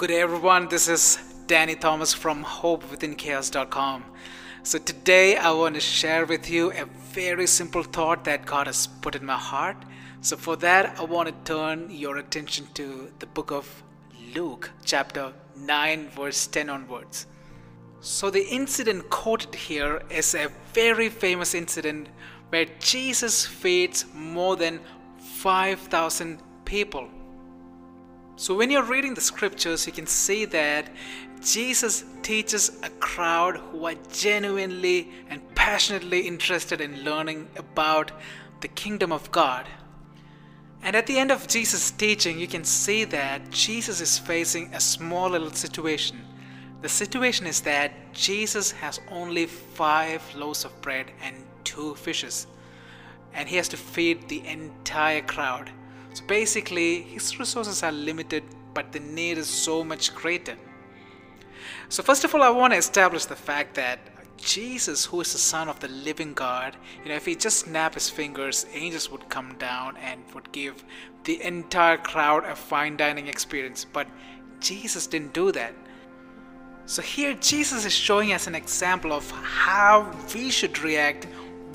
Good day, everyone. This is Danny Thomas from HopeWithinChaos.com. So, today I want to share with you a very simple thought that God has put in my heart. So, for that, I want to turn your attention to the book of Luke, chapter 9, verse 10 onwards. So, the incident quoted here is a very famous incident where Jesus feeds more than 5,000 people. So, when you're reading the scriptures, you can see that Jesus teaches a crowd who are genuinely and passionately interested in learning about the kingdom of God. And at the end of Jesus' teaching, you can see that Jesus is facing a small little situation. The situation is that Jesus has only five loaves of bread and two fishes, and he has to feed the entire crowd. So basically, his resources are limited, but the need is so much greater. So, first of all, I want to establish the fact that Jesus, who is the Son of the living God, you know, if he just snapped his fingers, angels would come down and would give the entire crowd a fine dining experience. But Jesus didn't do that. So, here Jesus is showing us an example of how we should react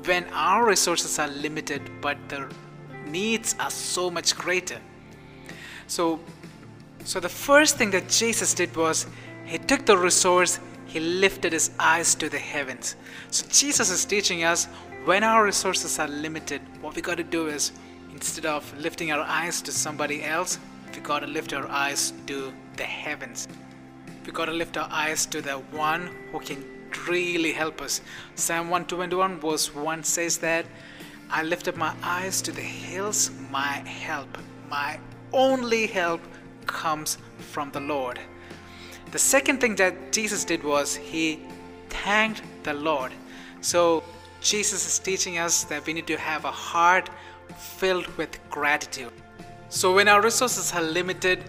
when our resources are limited but the needs are so much greater. So, so the first thing that Jesus did was he took the resource, he lifted his eyes to the heavens. So Jesus is teaching us when our resources are limited, what we got to do is instead of lifting our eyes to somebody else, we got to lift our eyes to the heavens. We got to lift our eyes to the one who can really help us. Psalm 121 verse 1 says that I lift up my eyes to the hills, my help, my only help comes from the Lord. The second thing that Jesus did was he thanked the Lord. So Jesus is teaching us that we need to have a heart filled with gratitude. So when our resources are limited,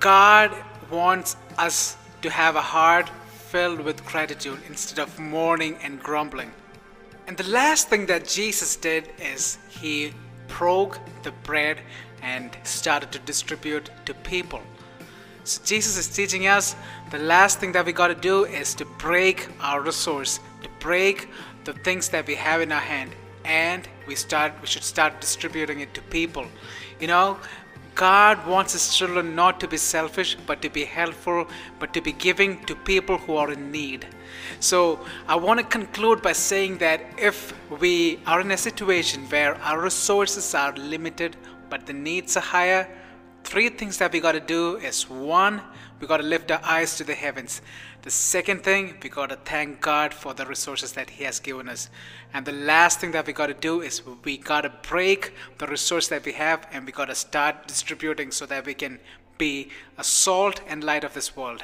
God wants us to have a heart filled with gratitude instead of mourning and grumbling. And the last thing that Jesus did is he broke the bread and started to distribute to people. So Jesus is teaching us the last thing that we got to do is to break our resource, to break the things that we have in our hand and we start we should start distributing it to people. You know, God wants His children not to be selfish, but to be helpful, but to be giving to people who are in need. So, I want to conclude by saying that if we are in a situation where our resources are limited, but the needs are higher, three things that we got to do is one, we got to lift our eyes to the heavens. The second thing, we got to thank God for the resources that He has given us. And the last thing that we got to do is we got to break the resource that we have and we got to start distributing so that we can be a salt and light of this world.